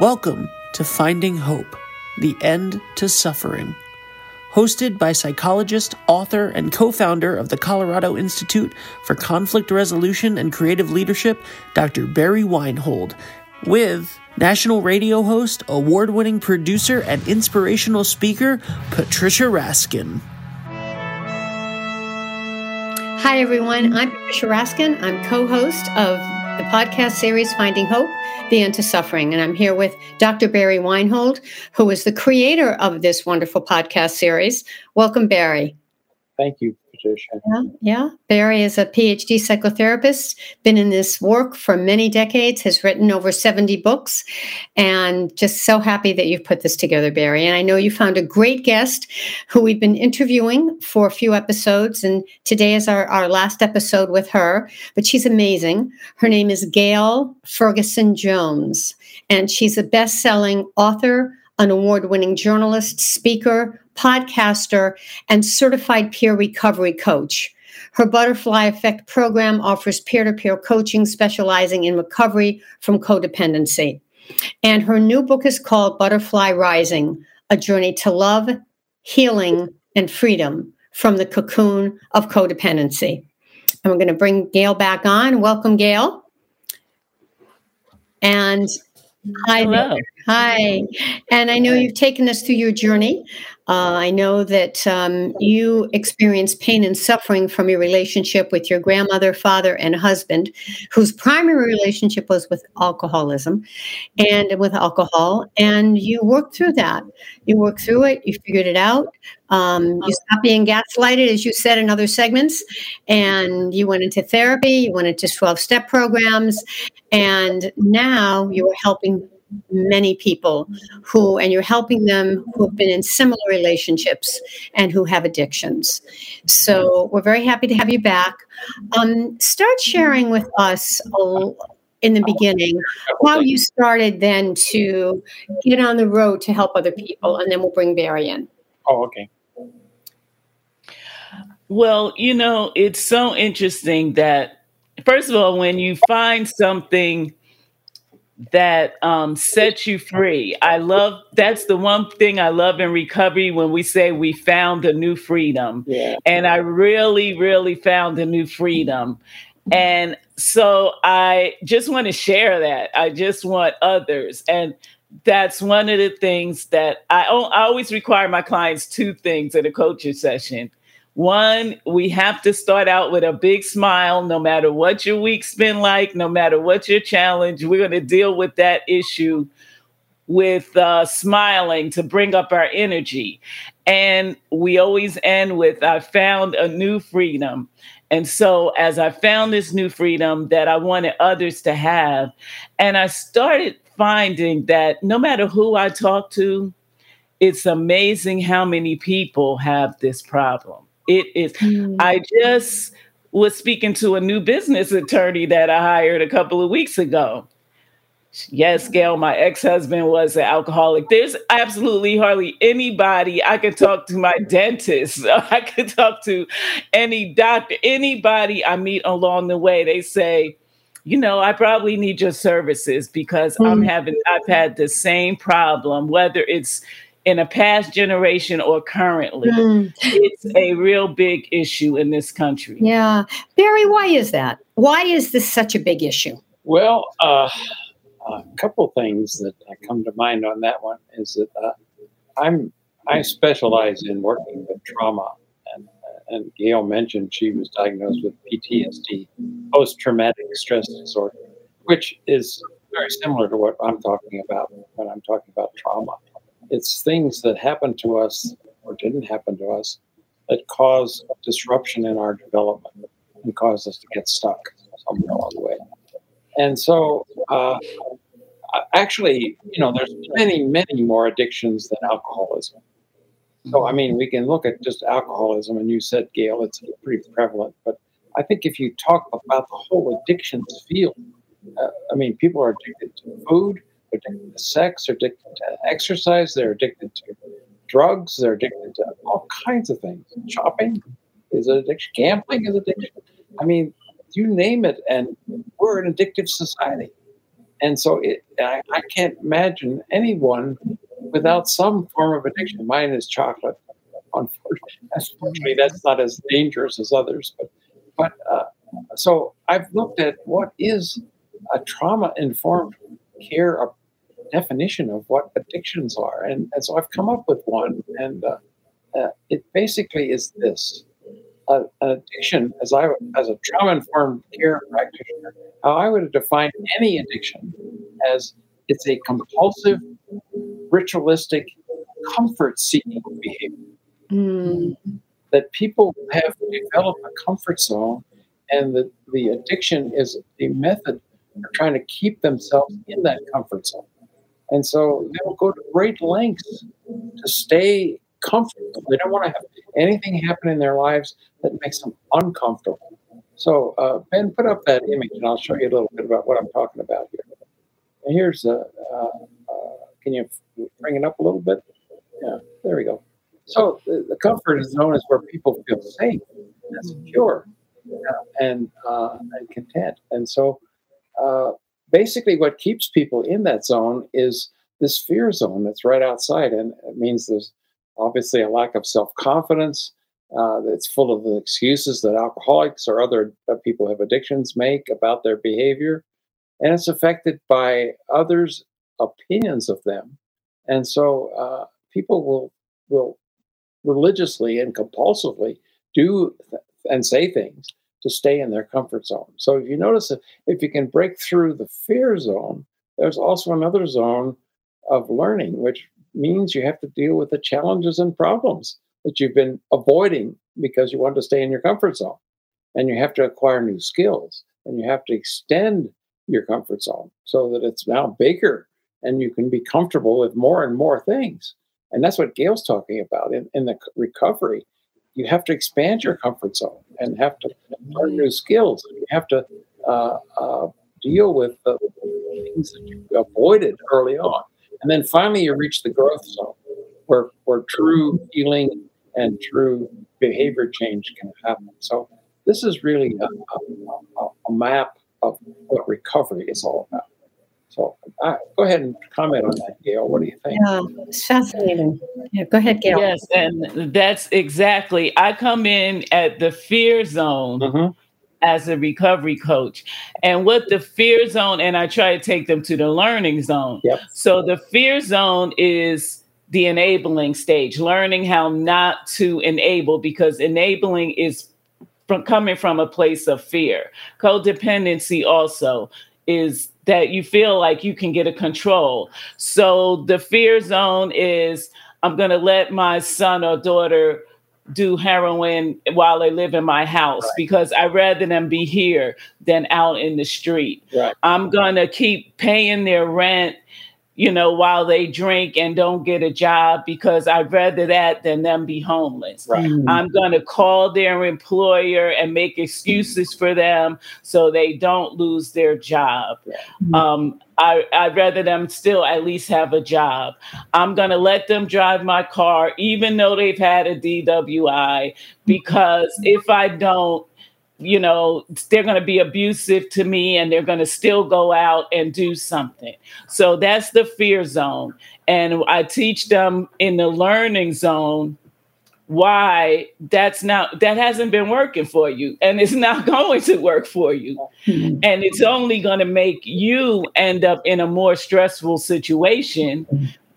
Welcome to Finding Hope The End to Suffering. Hosted by psychologist, author, and co founder of the Colorado Institute for Conflict Resolution and Creative Leadership, Dr. Barry Weinhold, with national radio host, award winning producer, and inspirational speaker, Patricia Raskin. Hi, everyone. I'm Patricia Raskin. I'm co host of the podcast series Finding Hope the End to Suffering. And I'm here with Dr. Barry Weinhold, who is the creator of this wonderful podcast series. Welcome, Barry. Thank you, Patricia. Yeah, yeah. Barry is a PhD psychotherapist, been in this work for many decades, has written over 70 books, and just so happy that you've put this together, Barry. And I know you found a great guest who we've been interviewing for a few episodes, and today is our, our last episode with her, but she's amazing. Her name is Gail Ferguson Jones, and she's a best selling author, an award winning journalist, speaker, podcaster, and certified peer recovery coach. Her Butterfly Effect program offers peer to peer coaching specializing in recovery from codependency. And her new book is called Butterfly Rising A Journey to Love, Healing, and Freedom from the Cocoon of Codependency. And we're going to bring Gail back on. Welcome, Gail. And hi, Hello. Hi. And I know you've taken us through your journey. Uh, I know that um, you experienced pain and suffering from your relationship with your grandmother, father, and husband, whose primary relationship was with alcoholism and with alcohol. And you worked through that. You worked through it, you figured it out. Um, you stopped being gaslighted, as you said in other segments, and you went into therapy, you went into 12 step programs, and now you are helping many people who, and you're helping them who have been in similar relationships and who have addictions. So we're very happy to have you back. Um, start sharing with us in the beginning how you started then to get on the road to help other people, and then we'll bring Barry in. Oh, okay. Well, you know, it's so interesting that, first of all, when you find something that um, sets you free. I love that's the one thing I love in recovery when we say we found a new freedom. Yeah. And I really, really found a new freedom. And so I just want to share that. I just want others. And that's one of the things that I, I always require my clients two things at a coaching session one, we have to start out with a big smile, no matter what your week's been like, no matter what your challenge. We're going to deal with that issue with uh, smiling to bring up our energy. And we always end with, I found a new freedom. And so, as I found this new freedom that I wanted others to have, and I started finding that no matter who I talk to, it's amazing how many people have this problem. It is. Mm. I just was speaking to a new business attorney that I hired a couple of weeks ago. Yes, Gail, my ex husband was an alcoholic. There's absolutely hardly anybody I can talk to, my dentist, I could talk to any doctor, anybody I meet along the way. They say, you know, I probably need your services because mm. I'm having, I've had the same problem, whether it's in a past generation or currently. Mm. It's a real big issue in this country. Yeah. Barry, why is that? Why is this such a big issue? Well, uh, a couple things that come to mind on that one is that uh, I'm I specialize in working with trauma, and, and Gail mentioned she was diagnosed with PTSD, post traumatic stress disorder, which is very similar to what I'm talking about when I'm talking about trauma. It's things that happen to us or didn't happen to us that cause disruption in our development and cause us to get stuck somewhere along the way. And so, uh, actually, you know, there's many, many more addictions than alcoholism. So, I mean, we can look at just alcoholism, and you said, Gail, it's pretty prevalent. But I think if you talk about the whole addictions field, uh, I mean, people are addicted to food, addicted to sex, they're addicted to exercise, they're addicted to drugs, they're addicted to all kinds of things. Shopping is an addiction, gambling is addiction. I mean, you name it, and we're an addictive society. and so it, I, I can't imagine anyone without some form of addiction. Mine is chocolate. Unfortunately, that's not as dangerous as others. But, but uh, so I've looked at what is a trauma informed care definition of what addictions are, and, and so I've come up with one, and uh, uh, it basically is this: an addiction, as I as a trauma informed care practitioner, how I would define any addiction as it's a compulsive, ritualistic, comfort seeking behavior. Mm. That people have developed a comfort zone, and the, the addiction is a method for trying to keep themselves in that comfort zone. And so they'll go to great lengths to stay comfortable. They don't want to have anything happen in their lives that makes them uncomfortable. So, uh, Ben, put up that image and I'll show you a little bit about what I'm talking about here. And here's a, uh, uh, can you bring it up a little bit? Yeah, there we go. So, the, the comfort zone is where people feel safe and secure and, uh, and content. And so, uh, basically, what keeps people in that zone is this fear zone that's right outside. And it means there's obviously a lack of self confidence uh, it's full of the excuses that alcoholics or other uh, people who have addictions make about their behavior. And it's affected by others' opinions of them. And so uh, people will, will religiously and compulsively do th- and say things to stay in their comfort zone. So if you notice that if you can break through the fear zone, there's also another zone of learning, which means you have to deal with the challenges and problems that you've been avoiding because you want to stay in your comfort zone. And you have to acquire new skills and you have to extend your comfort zone so that it's now bigger and you can be comfortable with more and more things. And that's what Gail's talking about in, in the recovery. You have to expand your comfort zone and have to learn new skills. You have to uh, uh, deal with the things that you avoided early on. And then finally, you reach the growth zone where, where true healing and true behavior change can happen. So this is really a, a, a map of what recovery is all about. So uh, go ahead and comment on that, Gail. What do you think? Yeah, it's fascinating. Yeah, go ahead, Gail. Yes, and that's exactly. I come in at the fear zone. Mm-hmm. As a recovery coach, and what the fear zone, and I try to take them to the learning zone. Yep. So, the fear zone is the enabling stage, learning how not to enable because enabling is from coming from a place of fear. Codependency also is that you feel like you can get a control. So the fear zone is I'm going to let my son or daughter do heroin while they live in my house right. because I'd rather them be here than out in the street. Right. I'm going to keep paying their rent you know, while they drink and don't get a job because I'd rather that than them be homeless. Right. Mm-hmm. I'm going to call their employer and make excuses for them so they don't lose their job. Mm-hmm. Um, I, I'd rather them still at least have a job. I'm going to let them drive my car, even though they've had a DWI, because if I don't, you know, they're going to be abusive to me and they're going to still go out and do something. So that's the fear zone. And I teach them in the learning zone why that's not that hasn't been working for you and it's not going to work for you mm-hmm. and it's only going to make you end up in a more stressful situation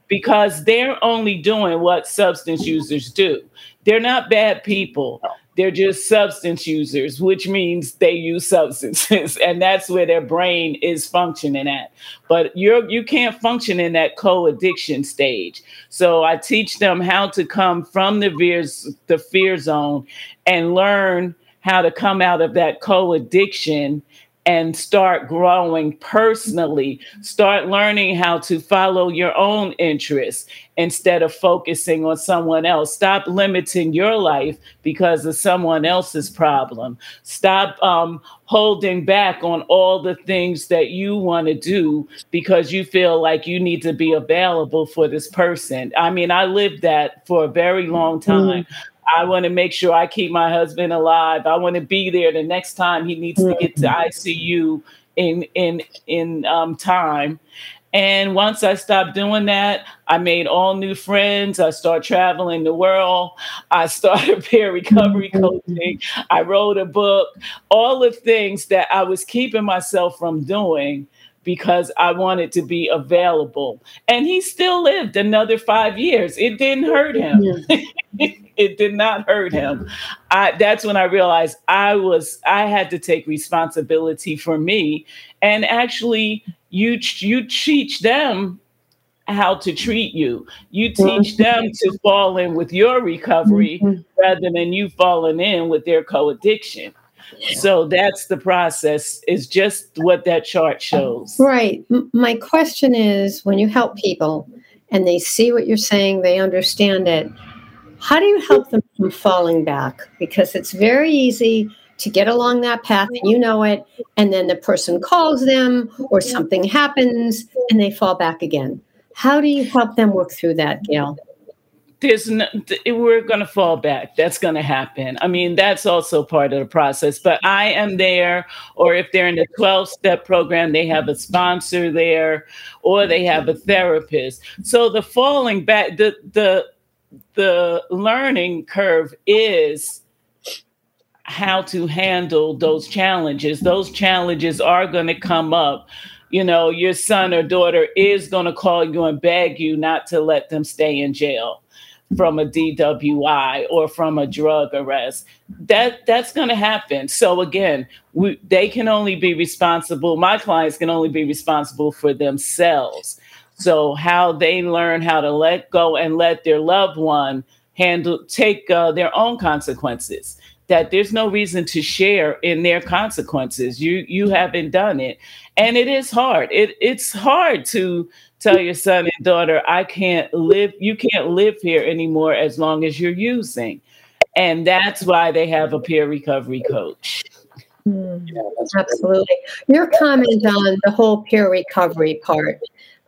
because they're only doing what substance users do they're not bad people they're just substance users, which means they use substances, and that's where their brain is functioning at. But you're you can't function in that co-addiction stage. So I teach them how to come from the fear, the fear zone and learn how to come out of that co-addiction and start growing personally. Start learning how to follow your own interests instead of focusing on someone else. Stop limiting your life because of someone else's problem. Stop um, holding back on all the things that you want to do because you feel like you need to be available for this person. I mean, I lived that for a very long mm-hmm. time. Mm. I want to make sure I keep my husband alive. I want to be there the next time he needs to get to mm-hmm. ICU in in in um, time. And once I stopped doing that, I made all new friends. I started traveling the world. I started peer recovery coaching. I wrote a book, all the things that I was keeping myself from doing because I wanted to be available. And he still lived another five years. It didn't hurt him. it did not hurt him. I, that's when I realized I was I had to take responsibility for me. And actually, you you teach them how to treat you. You teach them to fall in with your recovery mm-hmm. rather than you falling in with their co-addiction. So that's the process, is just what that chart shows. Right. My question is when you help people and they see what you're saying, they understand it, how do you help them from falling back? Because it's very easy to get along that path and you know it, and then the person calls them or something happens and they fall back again. How do you help them work through that, Gail? there's no, we're going to fall back. That's going to happen. I mean, that's also part of the process. But I am there, or if they're in the 12 step program, they have a sponsor there, or they have a therapist. So the falling back, the the the learning curve is how to handle those challenges. Those challenges are going to come up you know, your son or daughter is going to call you and beg you not to let them stay in jail from a DWI or from a drug arrest. That that's going to happen. So again, we, they can only be responsible. My clients can only be responsible for themselves. So how they learn how to let go and let their loved one handle take uh, their own consequences. That there's no reason to share in their consequences. You you haven't done it, and it is hard. It it's hard to tell your son and daughter, I can't live, you can't live here anymore as long as you're using. And that's why they have a peer recovery coach. Mm, absolutely. Your comment on the whole peer recovery part,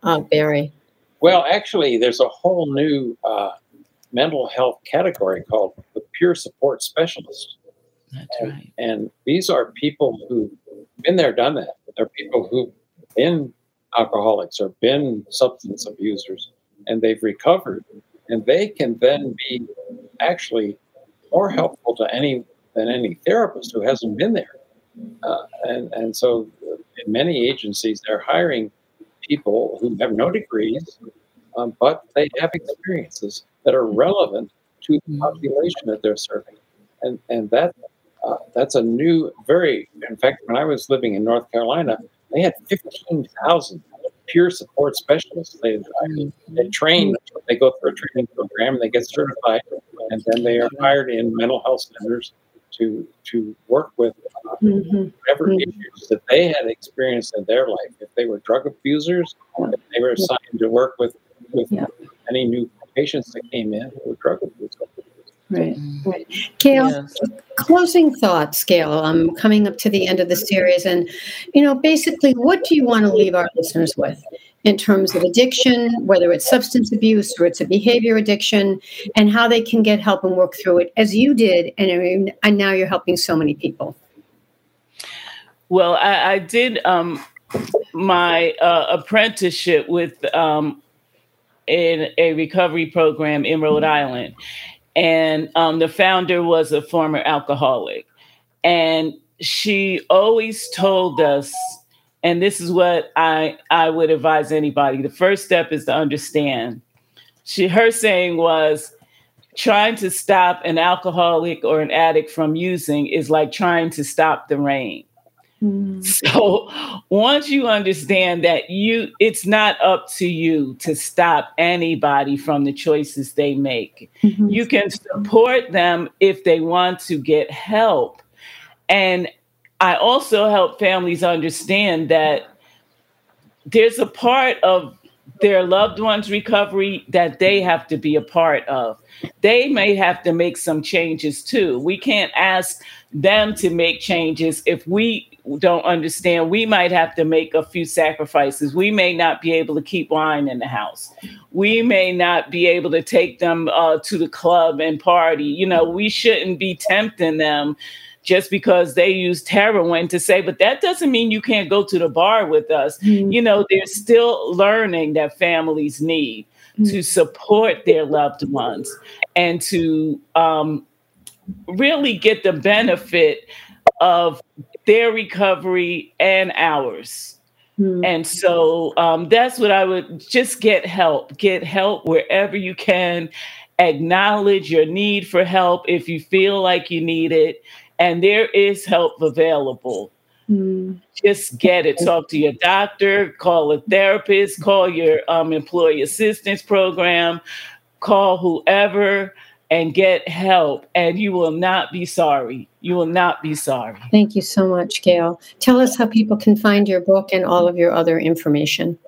uh, Barry. Well, actually, there's a whole new uh, mental health category called the peer support specialist. That's and, right. And these are people who've been there, done that. They're people who've been alcoholics or been substance abusers and they've recovered and they can then be actually more helpful to any than any therapist who hasn't been there uh, and and so in many agencies they're hiring people who have no degrees um, but they have experiences that are relevant to the population that they're serving. And and that uh, that's a new very in fact when i was living in north carolina they had 15,000 peer support specialists. They, they train, they go through a training program, and they get certified, and then they are hired in mental health centers to to work with uh, mm-hmm. whatever mm-hmm. issues that they had experienced in their life. If they were drug abusers, if they were assigned to work with with yeah. any new patients that came in who were drug abusers. Right, mm. right. Gail, yes. closing thoughts, Gail. I'm coming up to the end of the series. And, you know, basically, what do you want to leave our listeners with in terms of addiction, whether it's substance abuse or it's a behavior addiction, and how they can get help and work through it as you did? And, and now you're helping so many people. Well, I, I did um, my uh, apprenticeship with um, in a recovery program in Rhode Island and um, the founder was a former alcoholic. And she always told us, and this is what I, I would advise anybody the first step is to understand. She, her saying was, trying to stop an alcoholic or an addict from using is like trying to stop the rain. Mm. So once you understand that you it's not up to you to stop anybody from the choices they make. Mm-hmm. You can support them if they want to get help. And I also help families understand that there's a part of their loved ones' recovery that they have to be a part of. They may have to make some changes too. We can't ask them to make changes if we don't understand, we might have to make a few sacrifices. We may not be able to keep wine in the house. We may not be able to take them uh, to the club and party. You know, we shouldn't be tempting them just because they used heroin to say, but that doesn't mean you can't go to the bar with us. Mm-hmm. You know, they're still learning that families need mm-hmm. to support their loved ones and to um, really get the benefit of their recovery and ours. Mm-hmm. And so um, that's what I would just get help, get help wherever you can. Acknowledge your need for help if you feel like you need it and there is help available. Mm. Just get it. Talk to your doctor, call a therapist, call your um, employee assistance program, call whoever and get help, and you will not be sorry. You will not be sorry. Thank you so much, Gail. Tell us how people can find your book and all of your other information.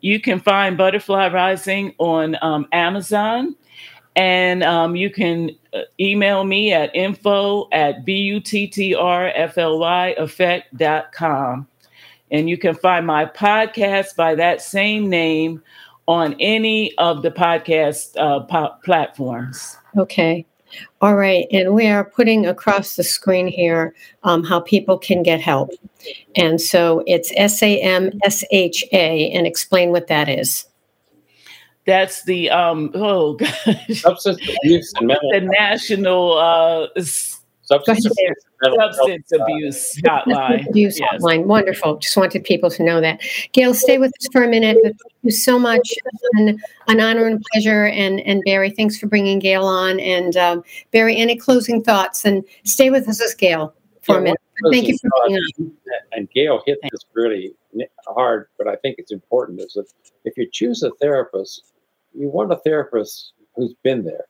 You can find Butterfly Rising on um, Amazon. And um, you can uh, email me at info at B-U-T-T-R-F-L-Y effect.com. And you can find my podcast by that same name on any of the podcast uh, po- platforms. Okay. All right. And we are putting across the screen here um, how people can get help. And so it's S A M S H A, and explain what that is. That's the um oh gosh. Substance abuse and mental the national uh substance abuse, substance abuse hotline. Abuse yes. hotline. Wonderful. Just wanted people to know that. Gail, stay with us for a minute. Thank you so much. An, an honor and pleasure. And and Barry, thanks for bringing Gail on. And um, Barry, any closing thoughts? And stay with us as Gail for yeah, a minute. Thank you for being on. And Gail hit this really hard, but I think it's important is that if you choose a therapist you want a therapist who's been there.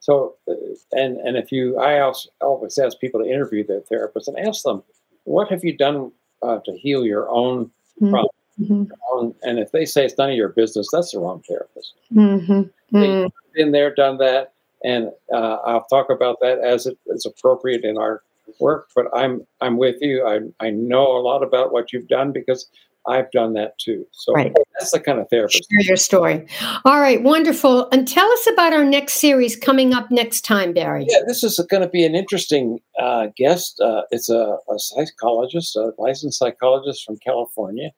So, uh, and and if you, I also always ask people to interview their therapist and ask them, what have you done uh, to heal your own mm-hmm. problem? Mm-hmm. and if they say it's none of your business, that's the wrong therapist. Mm-hmm. They've been there, done that, and uh, I'll talk about that as it is appropriate in our work. But I'm I'm with you. I I know a lot about what you've done because I've done that too. So right. That's the kind of therapist. Share your story. All right, wonderful. And tell us about our next series coming up next time, Barry. Yeah, this is going to be an interesting uh, guest. Uh, it's a, a, psychologist, a licensed psychologist from California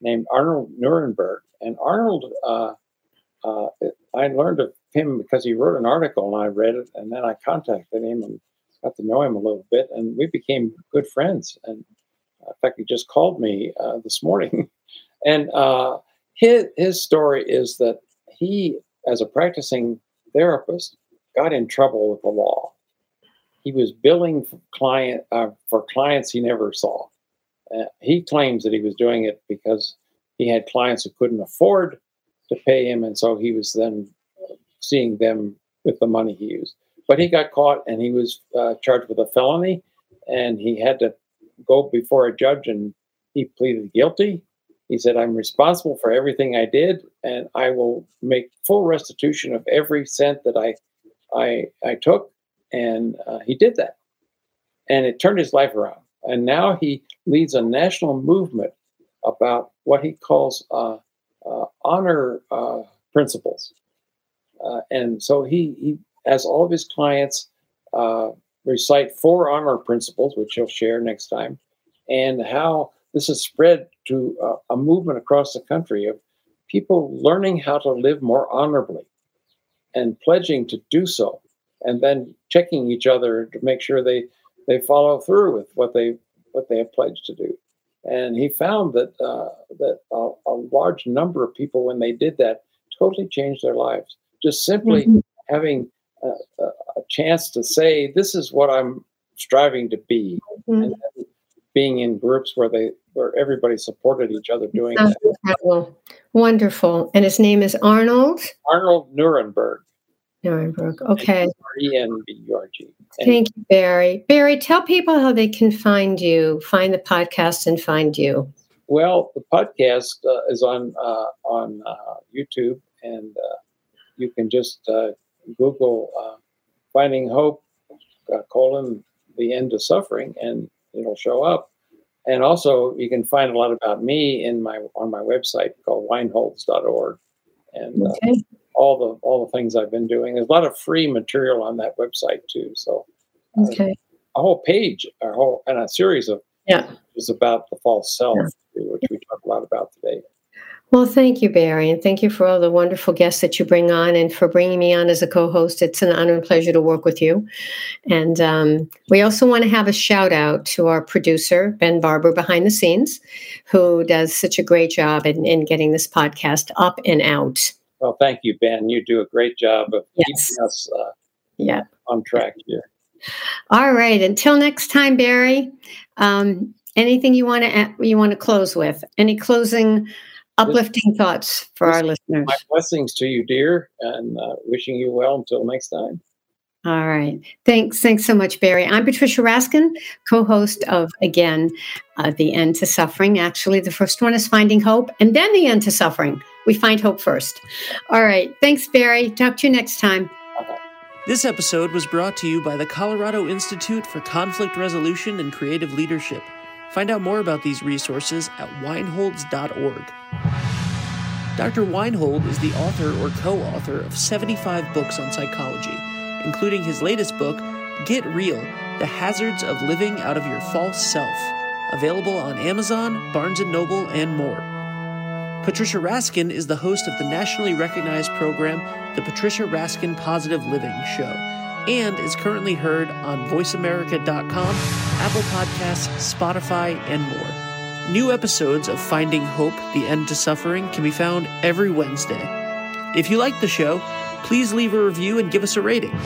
named Arnold Nerenberg. And Arnold, uh, uh I learned of him because he wrote an article and I read it, and then I contacted him and got to know him a little bit, and we became good friends. And in fact, he just called me uh, this morning, and uh, his his story is that he, as a practicing therapist, got in trouble with the law. He was billing for client uh, for clients he never saw. Uh, he claims that he was doing it because he had clients who couldn't afford to pay him, and so he was then seeing them with the money he used. But he got caught, and he was uh, charged with a felony, and he had to go before a judge and he pleaded guilty. He said, I'm responsible for everything I did, and I will make full restitution of every cent that I, I, I took. And uh, he did that. And it turned his life around. And now he leads a national movement about what he calls uh, uh, honor uh, principles. Uh, and so he, he, as all of his clients, uh, recite four honor principles, which he'll share next time, and how this has spread to uh, a movement across the country of people learning how to live more honorably and pledging to do so, and then checking each other to make sure they they follow through with what they what they have pledged to do. And he found that uh, that a, a, large number of people, when they did that, totally changed their lives. Just simply mm-hmm. having a, a, chance to say, "This is what I'm striving to be," mm-hmm. and being in groups where they where everybody supported each other doing Sounds that. Incredible. Wonderful. And his name is Arnold. Arnold Nerenberg. Nerenberg. Okay. E N B U R G. Thank you, Barry. Barry, tell people how they can find you, find the podcast, and find you. Well, the podcast uh, is on uh, on uh, YouTube, and uh, you can just uh, Google uh, "Finding Hope," colon the end of suffering, and it'll show up. And also, you can find a lot about me in my on my website called weinholds.org, and uh, okay. uh, all the all the things I've been doing. There's a lot of free material on that website too. So, uh, okay. a whole page, a whole and a series of yeah is about the false self, yeah. which we talk a lot about today. Well, thank you, Barry, and thank you for all the wonderful guests that you bring on and for bringing me on as a co host. It's an honor and pleasure to work with you. And um, we also want to have a shout out to our producer, Ben Barber, behind the scenes, who does such a great job in, in getting this podcast up and out. Well, thank you, Ben. You do a great job of yes. keeping us uh, yeah. on track here. All right. Until next time, Barry. Um, anything you want to you want to close with? Any closing? Uplifting thoughts for our listeners. My blessings to you, dear, and uh, wishing you well until next time. All right. Thanks. Thanks so much, Barry. I'm Patricia Raskin, co host of, again, uh, The End to Suffering. Actually, the first one is Finding Hope, and then The End to Suffering. We find hope first. All right. Thanks, Barry. Talk to you next time. This episode was brought to you by the Colorado Institute for Conflict Resolution and Creative Leadership. Find out more about these resources at weinholds.org. Dr. Weinhold is the author or co author of 75 books on psychology, including his latest book, Get Real The Hazards of Living Out of Your False Self, available on Amazon, Barnes & Noble, and more. Patricia Raskin is the host of the nationally recognized program, The Patricia Raskin Positive Living Show and is currently heard on voiceamerica.com, Apple Podcasts, Spotify, and more. New episodes of Finding Hope, The End to Suffering can be found every Wednesday. If you like the show, please leave a review and give us a rating.